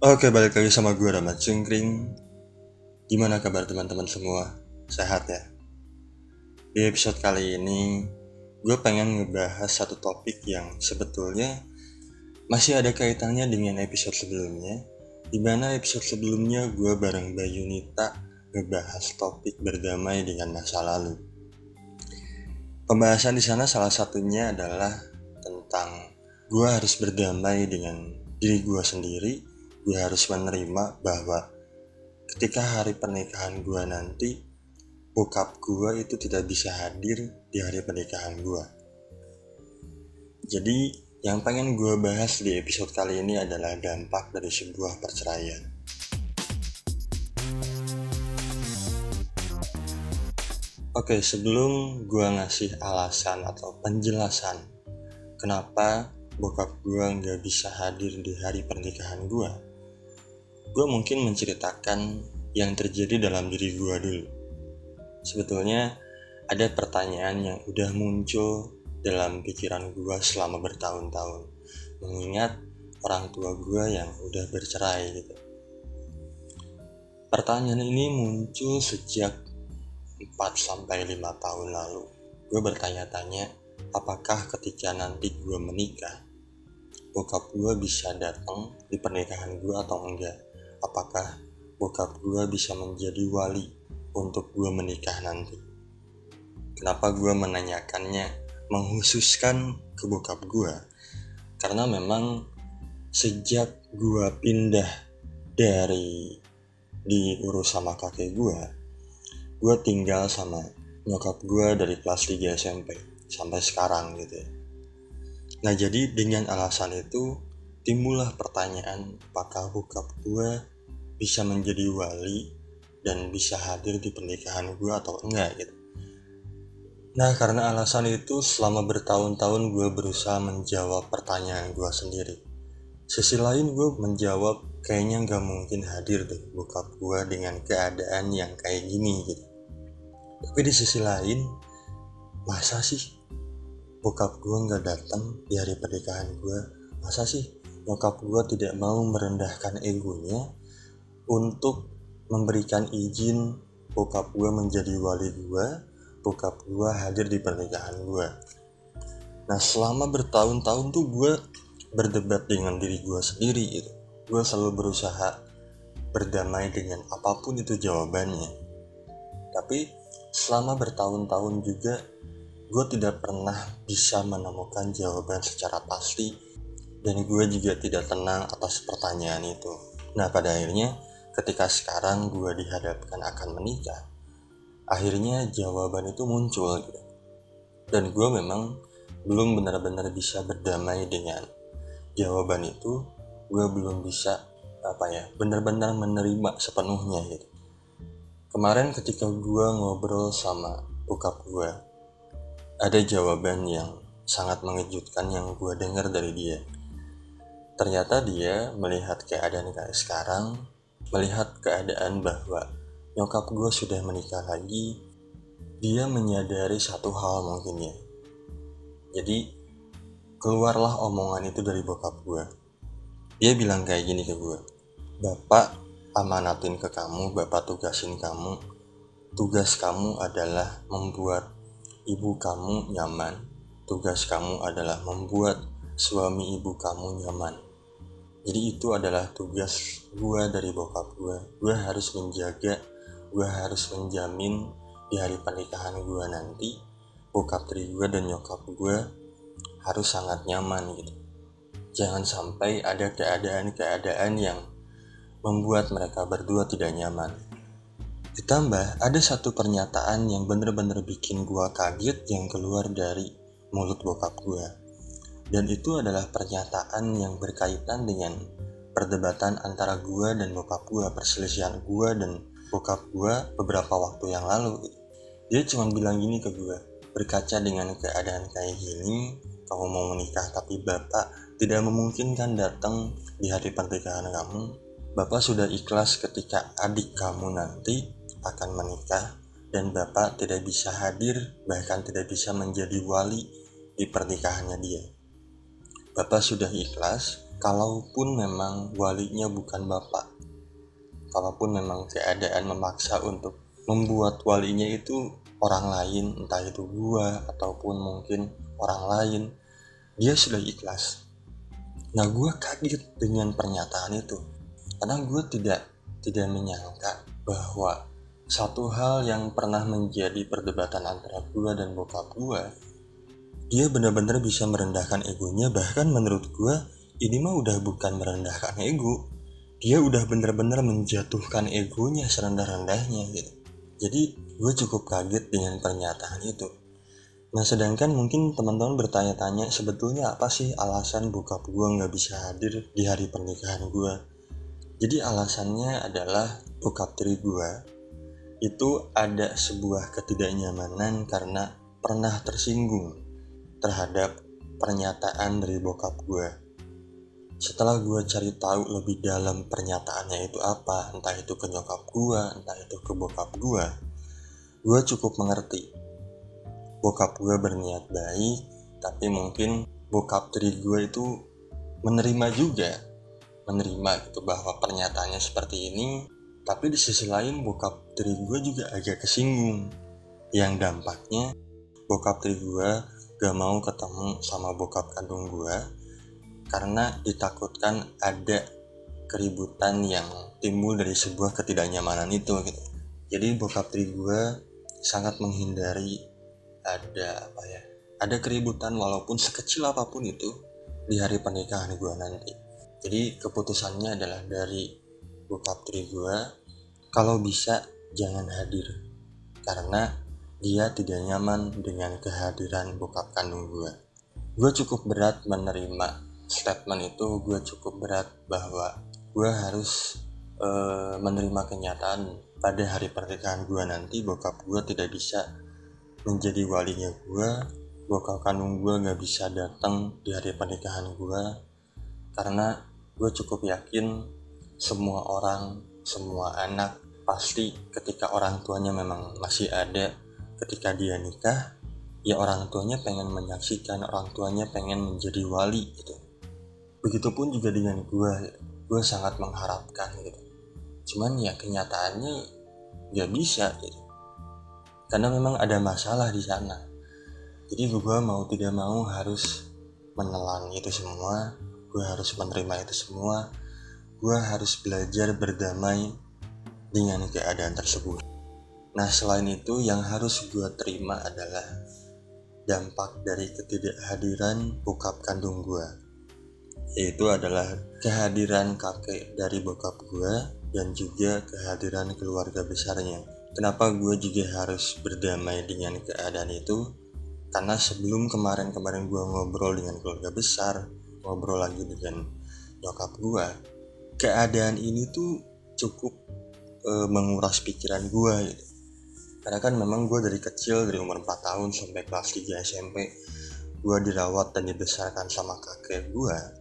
Oke, balik lagi sama gue Rama Cungkring. Gimana kabar teman-teman semua? Sehat ya? Di episode kali ini, gue pengen ngebahas satu topik yang sebetulnya masih ada kaitannya dengan episode sebelumnya. Di mana episode sebelumnya gue bareng Bayu Nita ngebahas topik berdamai dengan masa lalu. Pembahasan di sana salah satunya adalah tentang gue harus berdamai dengan diri gue sendiri gue harus menerima bahwa ketika hari pernikahan gue nanti bokap gue itu tidak bisa hadir di hari pernikahan gue jadi yang pengen gue bahas di episode kali ini adalah dampak dari sebuah perceraian. Oke, sebelum gue ngasih alasan atau penjelasan kenapa bokap gue nggak bisa hadir di hari pernikahan gue, gue mungkin menceritakan yang terjadi dalam diri gue dulu. Sebetulnya ada pertanyaan yang udah muncul dalam pikiran gue selama bertahun-tahun, mengingat orang tua gue yang udah bercerai gitu. Pertanyaan ini muncul sejak 4 sampai 5 tahun lalu. Gue bertanya-tanya, apakah ketika nanti gue menikah, bokap gue bisa datang di pernikahan gue atau enggak? Apakah bokap gue bisa menjadi wali untuk gue menikah nanti. Kenapa gue menanyakannya, menghususkan ke bokap gue? Karena memang sejak gue pindah dari diurus sama kakek gue, gue tinggal sama nyokap gue dari kelas 3 SMP sampai sekarang gitu ya. Nah jadi dengan alasan itu timbullah pertanyaan apakah bokap gue bisa menjadi wali dan bisa hadir di pernikahan gue atau enggak? Gitu. Nah karena alasan itu selama bertahun-tahun gue berusaha menjawab pertanyaan gue sendiri. Sisi lain gue menjawab kayaknya nggak mungkin hadir deh bokap gue dengan keadaan yang kayak gini gitu. Tapi di sisi lain masa sih bokap gue nggak datang di hari pernikahan gue masa sih nyokap gue tidak mau merendahkan egonya untuk memberikan izin bokap gue menjadi wali gue, bokap gue hadir di pernikahan gue. Nah selama bertahun-tahun tuh gue berdebat dengan diri gue sendiri itu. Gue selalu berusaha berdamai dengan apa pun itu jawabannya. Tapi selama bertahun-tahun juga gue tidak pernah bisa menemukan jawaban secara pasti dan gue juga tidak tenang atas pertanyaan itu. Nah pada akhirnya ketika sekarang gue dihadapkan akan menikah, akhirnya jawaban itu muncul gitu. Dan gue memang belum benar-benar bisa berdamai dengan jawaban itu. Gue belum bisa apa ya benar-benar menerima sepenuhnya gitu. Kemarin ketika gue ngobrol sama bokap gue, ada jawaban yang sangat mengejutkan yang gue dengar dari dia Ternyata dia melihat keadaan kayak sekarang, melihat keadaan bahwa nyokap gue sudah menikah lagi, dia menyadari satu hal mungkin ya. Jadi keluarlah omongan itu dari bokap gue. Dia bilang kayak gini ke gue, Bapak amanatin ke kamu, Bapak tugasin kamu, tugas kamu adalah membuat ibu kamu nyaman, tugas kamu adalah membuat suami ibu kamu nyaman jadi itu adalah tugas gue dari bokap gue gue harus menjaga gue harus menjamin di hari pernikahan gue nanti bokap dari gue dan nyokap gue harus sangat nyaman gitu. Jangan sampai ada keadaan-keadaan yang membuat mereka berdua tidak nyaman. Ditambah ada satu pernyataan yang bener-bener bikin gue kaget yang keluar dari mulut bokap gue dan itu adalah pernyataan yang berkaitan dengan perdebatan antara gua dan bokap gua, perselisihan gua dan bokap gua beberapa waktu yang lalu. Dia cuma bilang gini ke gua, berkaca dengan keadaan kayak gini, kamu mau menikah tapi bapak tidak memungkinkan datang di hari pernikahan kamu. Bapak sudah ikhlas ketika adik kamu nanti akan menikah dan bapak tidak bisa hadir bahkan tidak bisa menjadi wali di pernikahannya dia. Bapak sudah ikhlas kalaupun memang walinya bukan bapak. Kalaupun memang keadaan memaksa untuk membuat walinya itu orang lain entah itu gua ataupun mungkin orang lain dia sudah ikhlas. Nah gua kaget dengan pernyataan itu. Karena gua tidak tidak menyangka bahwa satu hal yang pernah menjadi perdebatan antara gua dan bokap gua dia benar-benar bisa merendahkan egonya bahkan menurut gua ini mah udah bukan merendahkan ego. Dia udah bener-bener menjatuhkan egonya serendah-rendahnya gitu. Jadi gue cukup kaget dengan pernyataan itu. Nah sedangkan mungkin teman-teman bertanya-tanya sebetulnya apa sih alasan bokap gue nggak bisa hadir di hari pernikahan gue jadi alasannya adalah bokap tiri gue itu ada sebuah ketidaknyamanan karena pernah tersinggung terhadap pernyataan dari bokap gue setelah gue cari tahu lebih dalam pernyataannya itu apa entah itu ke nyokap gue entah itu ke bokap gue gue cukup mengerti. Bokap gue berniat baik tapi mungkin bokap tiri gue itu menerima juga menerima gitu bahwa pernyataannya seperti ini tapi di sisi lain bokap tiri gue juga agak kesinggung. Yang dampaknya bokap tiri gue gak mau ketemu sama bokap kandung gue karena ditakutkan ada keributan yang timbul dari sebuah ketidaknyamanan itu gitu. Jadi bokap tiri gue sangat menghindari ada apa ya ada keributan walaupun sekecil apa pun itu di hari pernikahan gue nanti. Jadi keputusannya adalah dari bokap tiri gue kalau bisa jangan hadir karena dia tidak nyaman dengan kehadiran bokap kandung gue. Gue cukup berat menerima statement itu gue cukup berat bahwa gue harus uh, menerima kenyataan pada hari pernikahan gue nanti bokap gue tidak bisa menjadi walinya gue bokap kandung gue gak bisa datang di hari pernikahan gue karena gue cukup yakin semua orang semua anak pasti ketika orang tuanya memang masih ada ketika dia nikah ya orang tuanya pengen menyaksikan orang tuanya pengen menjadi wali gitu. Begitupun juga dengan gue gue sangat mengharapkan gitu. Cuman ya kenyataannya gak bisa gitu. Karena memang ada masalah di sana. Jadi gue mau tidak mau harus menelan itu semua gue harus menerima itu semua gue harus belajar berdamai dengan keadaan tersebut nah selain itu yang harus gue terima adalah dampak dari ketidakhadiran bokap kandung gue yaitu adalah kehadiran kakek dari bokap gue dan juga kehadiran keluarga besarnya. Kenapa gue juga harus berdamai dengan keadaan itu? Karena sebelum kemarin-kemarin gue ngobrol dengan keluarga besar, ngobrol lagi dengan nyokap gue, keadaan ini tuh cukup e, menguras pikiran gue gitu. Karena kan memang gue dari kecil, dari umur 4 tahun sampai kelas 3 SMP, gue dirawat dan dibesarkan sama kakek gue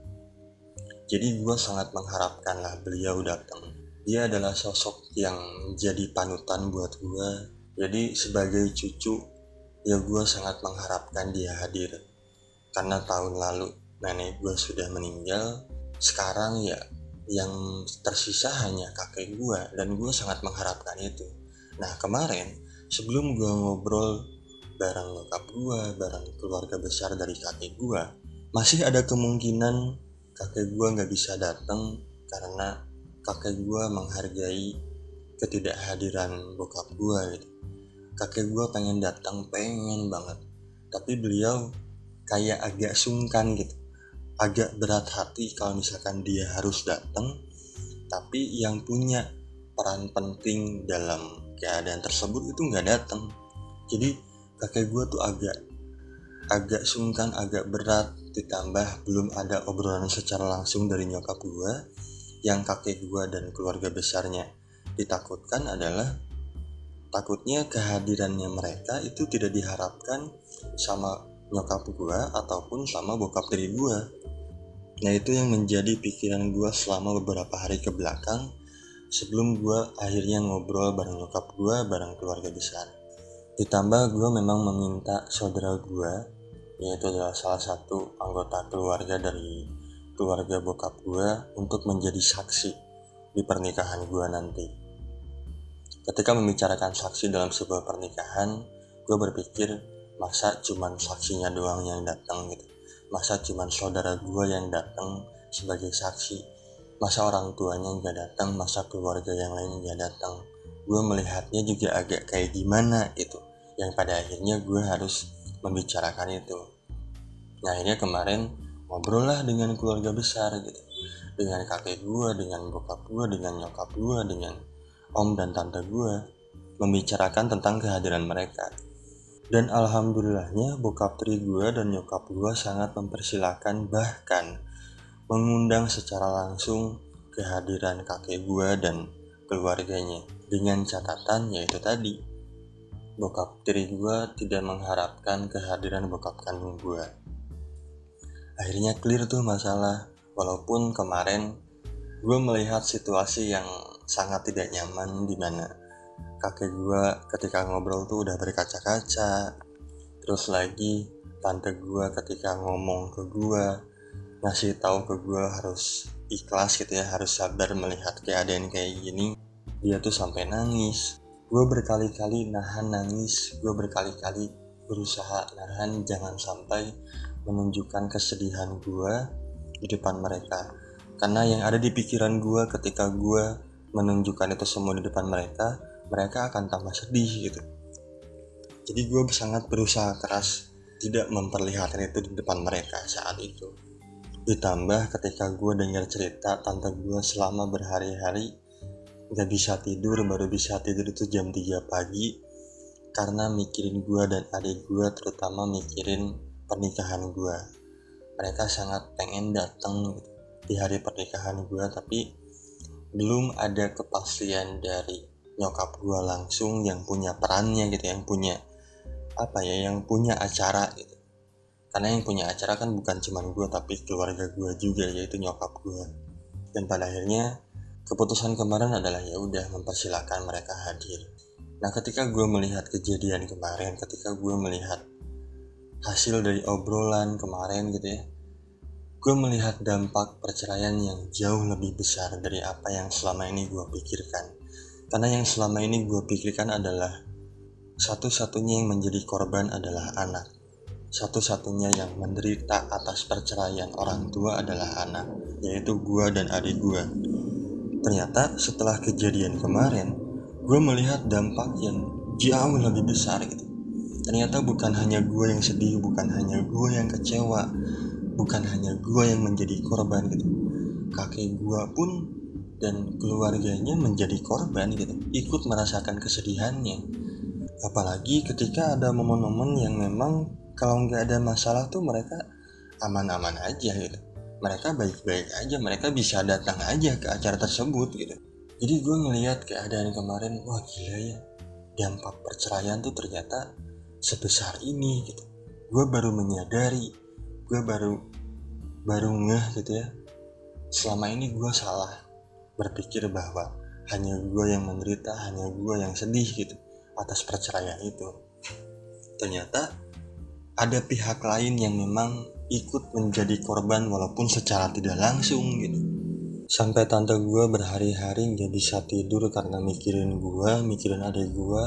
jadi gue sangat mengharapkan lah beliau datang. Dia adalah sosok yang jadi panutan buat gue. Jadi sebagai cucu, ya gue sangat mengharapkan dia hadir. Karena tahun lalu nenek gue sudah meninggal, sekarang ya yang tersisa hanya kakek gue dan gue sangat mengharapkan itu. Nah kemarin sebelum gue ngobrol bareng nyokap gue, bareng keluarga besar dari kakek gue, masih ada kemungkinan kakek gue nggak bisa datang karena kakek gue menghargai ketidakhadiran bokap gue gitu. Kakek gue pengen datang pengen banget. Tapi beliau kayak agak sungkan gitu. Agak berat hati kalau misalkan dia harus datang tapi yang punya peran penting dalam keadaan tersebut itu nggak datang. Jadi kakek gue tuh agak agak sungkan agak berat. Ditambah belum ada obrolan secara langsung dari nyokap gue yang kakek gue dan keluarga besarnya ditakutkan adalah takutnya kehadirannya mereka itu tidak diharapkan sama nyokap gue ataupun sama bokap dari gue nah itu yang menjadi pikiran gue selama beberapa hari ke belakang sebelum gue akhirnya ngobrol bareng nyokap gue bareng keluarga besar ditambah gue memang meminta saudara gue yaitu adalah salah satu anggota keluarga dari keluarga bokap gue untuk menjadi saksi di pernikahan gue nanti. Ketika membicarakan saksi dalam sebuah pernikahan, gue berpikir masa cuman saksinya doang yang datang gitu. Masa cuman saudara gue yang datang sebagai saksi. Masa orang tuanya nggak datang, masa keluarga yang lain nggak datang. Gue melihatnya juga agak kayak gimana gitu. Yang pada akhirnya gue harus membicarakan itu. Nah akhirnya kemarin ngobrol lah dengan keluarga besar gitu dengan kakek gue dengan bokap gue dengan nyokap gue dengan om dan tante gue membicarakan tentang kehadiran mereka dan alhamdulillahnya bokap tri gue dan nyokap gue sangat mempersilahkan bahkan mengundang secara langsung kehadiran kakek gue dan keluarganya dengan catatan yaitu tadi bokap tiri gue tidak mengharapkan kehadiran bokap kandung gue akhirnya clear tuh masalah walaupun kemarin gue melihat situasi yang sangat tidak nyaman di mana kakek gue ketika ngobrol tuh udah berkaca-kaca. Terus lagi tante gue ketika ngomong ke gue ngasih tahu ke gue harus ikhlas gitu ya harus sabar melihat keadaan kayak gini. Dia tuh sampai nangis. Gue berkali-kali nahan nangis. Gue berkali-kali berusaha nahan jangan sampai menunjukkan kesedihan gue di depan mereka. Karena yang ada di pikiran gue ketika gue menunjukkan itu semua di depan mereka mereka akan tambah sedih gitu. Jadi gue sangat berusaha keras tidak memperlihatkan itu di depan mereka saat itu ditambah ketika gue dengar cerita tante gue selama berhari-hari gak bisa tidur baru bisa tidur itu jam 3 pagi karena mikirin gue dan adik gue terutama mikirin pernikahan gue mereka sangat pengen datang di hari pernikahan gue tapi belum ada kepastian dari nyokap gue langsung yang punya perannya gitu yang punya apa ya yang punya acara gitu karena yang punya acara kan bukan cuman gue tapi keluarga gue juga yaitu nyokap gue dan pada akhirnya keputusan kemarin adalah ya udah mempersilahkan mereka hadir. Nah ketika gue melihat kejadian kemarin ketika gue melihat hasil dari obrolan kemarin gitu ya gue melihat dampak perceraian yang jauh lebih besar dari apa yang selama ini gue pikirkan. Karena yang selama ini gue pikirkan adalah satu-satunya yang menjadi korban adalah anak satu-satunya yang menderita atas perceraian orang tua adalah anak yaitu gue dan adik gue ternyata setelah kejadian kemarin gue melihat dampak yang jauh lebih besar gitu Ternyata bukan hanya gue yang sedih, bukan hanya gue yang kecewa, bukan hanya gue yang menjadi korban gitu. Kakek gue pun dan keluarganya menjadi korban gitu, ikut merasakan kesedihannya. Apalagi ketika ada momen-momen yang memang kalau nggak ada masalah tuh mereka aman-aman aja gitu. Mereka baik-baik aja, mereka bisa datang aja ke acara tersebut gitu. Jadi gue ngelihat keadaan kemarin, wah gila ya, dampak perceraian tuh ternyata sebesar ini gitu gue baru menyadari gue baru baru ngeh gitu ya selama ini gue salah berpikir bahwa hanya gue yang menderita hanya gue yang sedih gitu atas perceraian itu ternyata ada pihak lain yang memang ikut menjadi korban walaupun secara tidak langsung gitu. Sampai tante gue berhari-hari nggak bisa tidur karena mikirin gue mikirin adik gue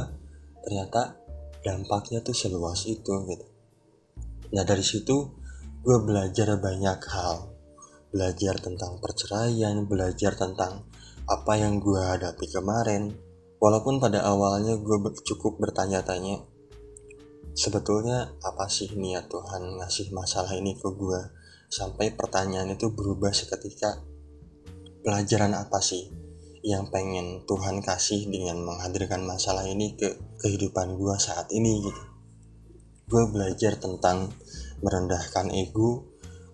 ternyata dampaknya tuh seluas itu gitu. Nah dari situ gue belajar banyak hal. Belajar tentang perceraian belajar tentang apa yang gue hadapi kemarin. Walaupun pada awalnya gue cukup bertanya-tanya sebetulnya apa sih niat Tuhan ngasih masalah ini ke gue sampai pertanyaan itu berubah seketika pelajaran apa sih yang pengen Tuhan kasih dengan menghadirkan masalah ini ke kehidupan gue saat ini gitu. Gue belajar tentang merendahkan ego,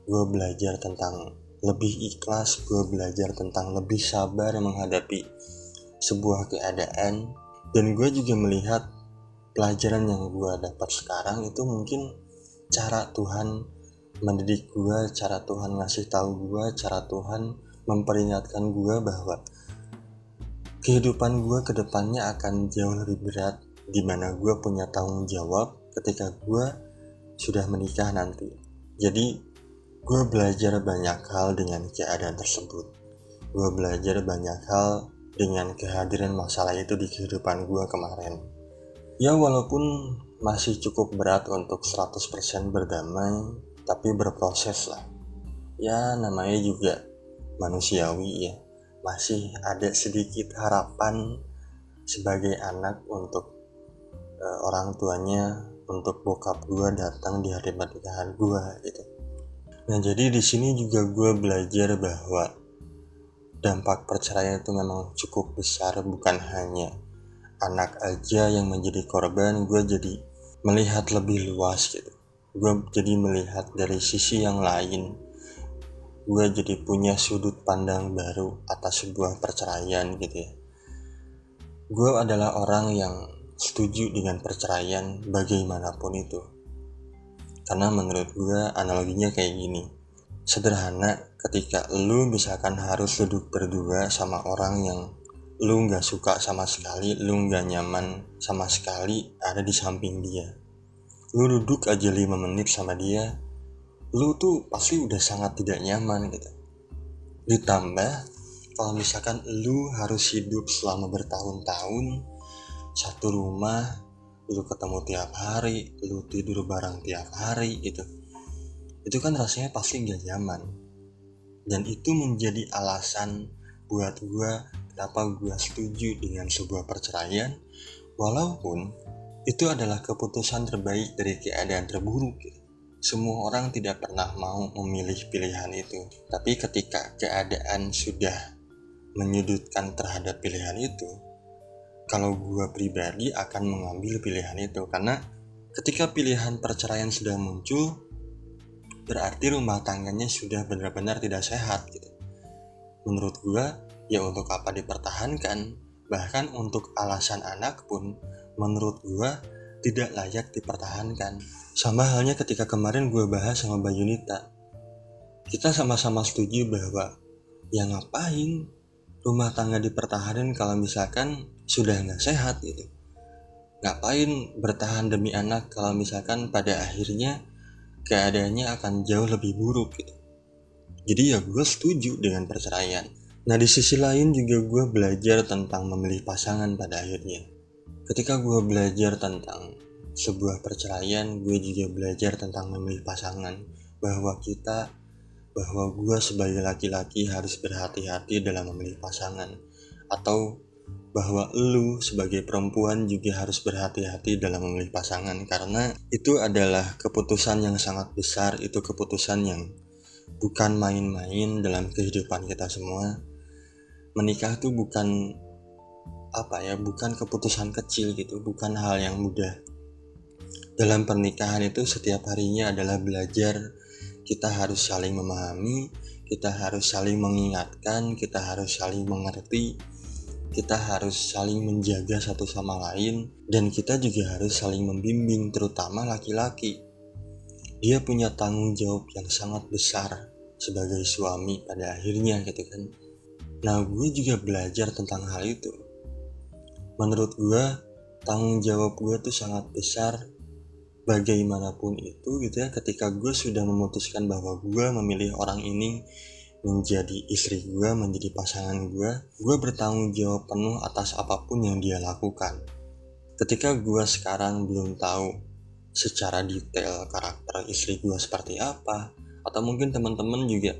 gue belajar tentang lebih ikhlas, gue belajar tentang lebih sabar menghadapi sebuah keadaan, dan gue juga melihat pelajaran yang gue dapat sekarang itu mungkin cara Tuhan mendidik gue, cara Tuhan ngasih tahu gue, cara Tuhan memperingatkan gue bahwa kehidupan gue ke depannya akan jauh lebih berat di mana gue punya tanggung jawab ketika gue sudah menikah nanti jadi gue belajar banyak hal dengan keadaan tersebut. Gue belajar banyak hal dengan kehadiran masalah itu di kehidupan gue kemarin. Ya walaupun masih cukup berat untuk 100% berdamai, tapi berproses lah. Ya namanya juga manusiawi ya. Masih ada sedikit harapan sebagai anak untuk uh, orang tuanya untuk bokap gue datang di hari pernikahan gue gitu Nah jadi di sini juga gue belajar bahwa dampak perceraian itu memang cukup besar bukan hanya anak aja yang menjadi korban gue jadi melihat lebih luas gitu. Gue jadi melihat dari sisi yang lain. Gue jadi punya sudut pandang baru atas sebuah perceraian gitu ya. Gue adalah orang yang setuju dengan perceraian bagaimanapun itu. Karena menurut gue analoginya kayak gini. Sederhana ketika lu misalkan harus duduk berdua sama orang yang lu nggak suka sama sekali, lu nggak nyaman sama sekali ada di samping dia. Lu duduk aja 5 menit sama dia, lu tuh pasti udah sangat tidak nyaman gitu. Ditambah kalau misalkan lu harus hidup selama bertahun-tahun satu rumah lu ketemu tiap hari lu tidur bareng tiap hari gitu itu kan rasanya pasti gak nyaman dan itu menjadi alasan buat gue kenapa gue setuju dengan sebuah perceraian walaupun itu adalah keputusan terbaik dari keadaan terburuk. Semua orang tidak pernah mau memilih pilihan itu. Tapi ketika keadaan sudah menyudutkan terhadap pilihan itu kalau gue pribadi akan mengambil pilihan itu. Karena ketika pilihan perceraian sudah muncul berarti rumah tangganya sudah benar-benar tidak sehat gitu. Menurut gue ya untuk apa dipertahankan? Bahkan untuk alasan anak pun menurut gue tidak layak dipertahankan. Sama halnya ketika kemarin gue bahas sama Mbak Yunita. Kita sama-sama setuju bahwa ya ngapain rumah tangga dipertahankan kalau misalkan sudah nggak sehat gitu. Ngapain bertahan demi anak kalau misalkan pada akhirnya keadaannya akan jauh lebih buruk gitu. Jadi ya gue setuju dengan perceraian nah di sisi lain juga gue belajar tentang memilih pasangan pada akhirnya. Ketika gue belajar tentang sebuah perceraian gue juga belajar tentang memilih pasangan. Bahwa kita bahwa gue sebagai laki-laki harus berhati-hati dalam memilih pasangan. Atau bahwa lu sebagai perempuan juga harus berhati-hati dalam memilih pasangan. Karena itu adalah keputusan yang sangat besar itu keputusan yang bukan main-main dalam kehidupan kita semua menikah itu bukan apa ya bukan keputusan kecil gitu bukan hal yang mudah. Dalam pernikahan itu setiap harinya adalah belajar kita harus saling memahami kita harus saling mengingatkan kita harus saling mengerti kita harus saling menjaga satu sama lain dan kita juga harus saling membimbing terutama laki-laki. Dia punya tanggung jawab yang sangat besar sebagai suami pada akhirnya gitu kan nah gue juga belajar tentang hal itu menurut gue tanggung jawab gue tuh sangat besar bagaimanapun itu gitu ya ketika gue sudah memutuskan bahwa gue memilih orang ini menjadi istri gue, menjadi pasangan gue, gue bertanggung jawab penuh atas apa pun yang dia lakukan. Ketika gue sekarang belum tahu secara detail karakter istri gue seperti apa, atau mungkin teman-teman juga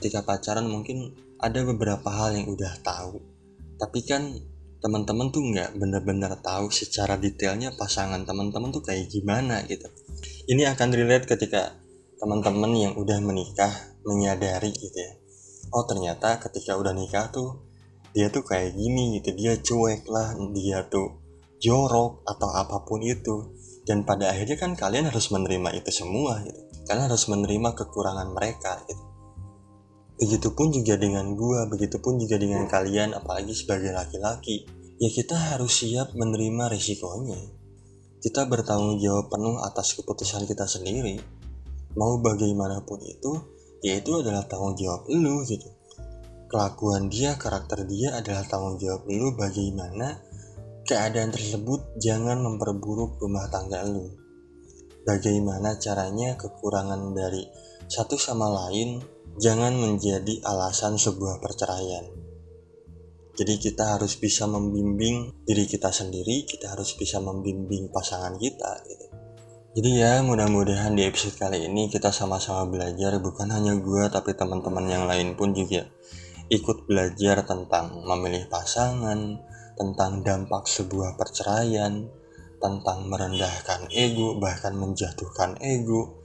ketika pacaran mungkin ada beberapa hal yang udah tahu. Tapi kan teman-teman tuh nggak benar-benar tahu secara detailnya pasangan teman-teman tuh kayak gimana gitu. Ini akan relate ketika teman-teman yang udah menikah menyadari gitu ya. Oh ternyata ketika udah nikah tuh dia tuh kayak gini gitu. Dia cuek lah dia tuh jorok atau apa pun itu. Dan pada akhirnya kan kalian harus menerima itu semua gitu. Kalian harus menerima kekurangan mereka gitu begitupun juga dengan gua begitupun juga dengan kalian apalagi sebagai laki-laki ya kita harus siap menerima resikonya. Kita bertanggung jawab penuh atas keputusan kita sendiri. Mau bagaimanapun itu ya itu adalah tanggung jawab lu gitu. Kelakuan dia karakter dia adalah tanggung jawab lu bagaimana keadaan tersebut jangan memperburuk rumah tangga lu. Bagaimana caranya kekurangan dari satu sama lain jangan menjadi alasan sebuah perceraian. Jadi kita harus bisa membimbing diri kita sendiri, kita harus bisa membimbing pasangan kita gitu. Jadi ya mudah-mudahan di episode kali ini kita sama-sama belajar bukan hanya gue tapi teman-teman yang lain pun juga ikut belajar tentang memilih pasangan, tentang dampak sebuah perceraian, tentang merendahkan ego bahkan menjatuhkan ego,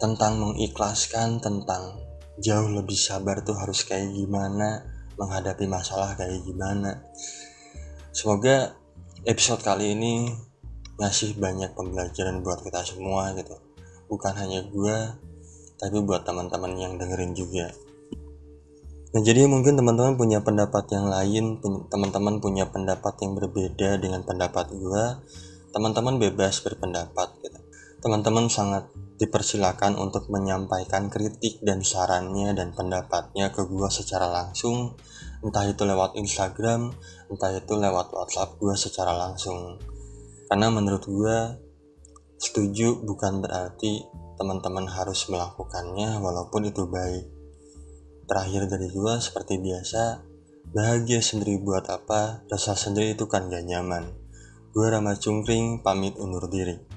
tentang mengikhlaskan, tentang jauh lebih sabar tuh harus kayak gimana, menghadapi masalah kayak gimana. Semoga episode kali ini ngasih banyak pembelajaran buat kita semua gitu. Bukan hanya gue, tapi buat teman-teman yang dengerin juga. Nah jadi mungkin teman-teman punya pendapat yang lain, teman-teman punya pendapat yang berbeda dengan pendapat gue, teman-teman bebas berpendapat gitu. Teman-teman sangat dipersilakan untuk menyampaikan kritik dan sarannya dan pendapatnya ke gue secara langsung. Entah itu lewat Instagram entah itu lewat WhatsApp gue secara langsung. Karena menurut gue setuju bukan berarti teman-teman harus melakukannya walaupun itu baik. Terakhir dari gue seperti biasa bahagia sendiri buat apa rasa sendiri itu kan gak nyaman. Gue Rama Cungkring pamit undur diri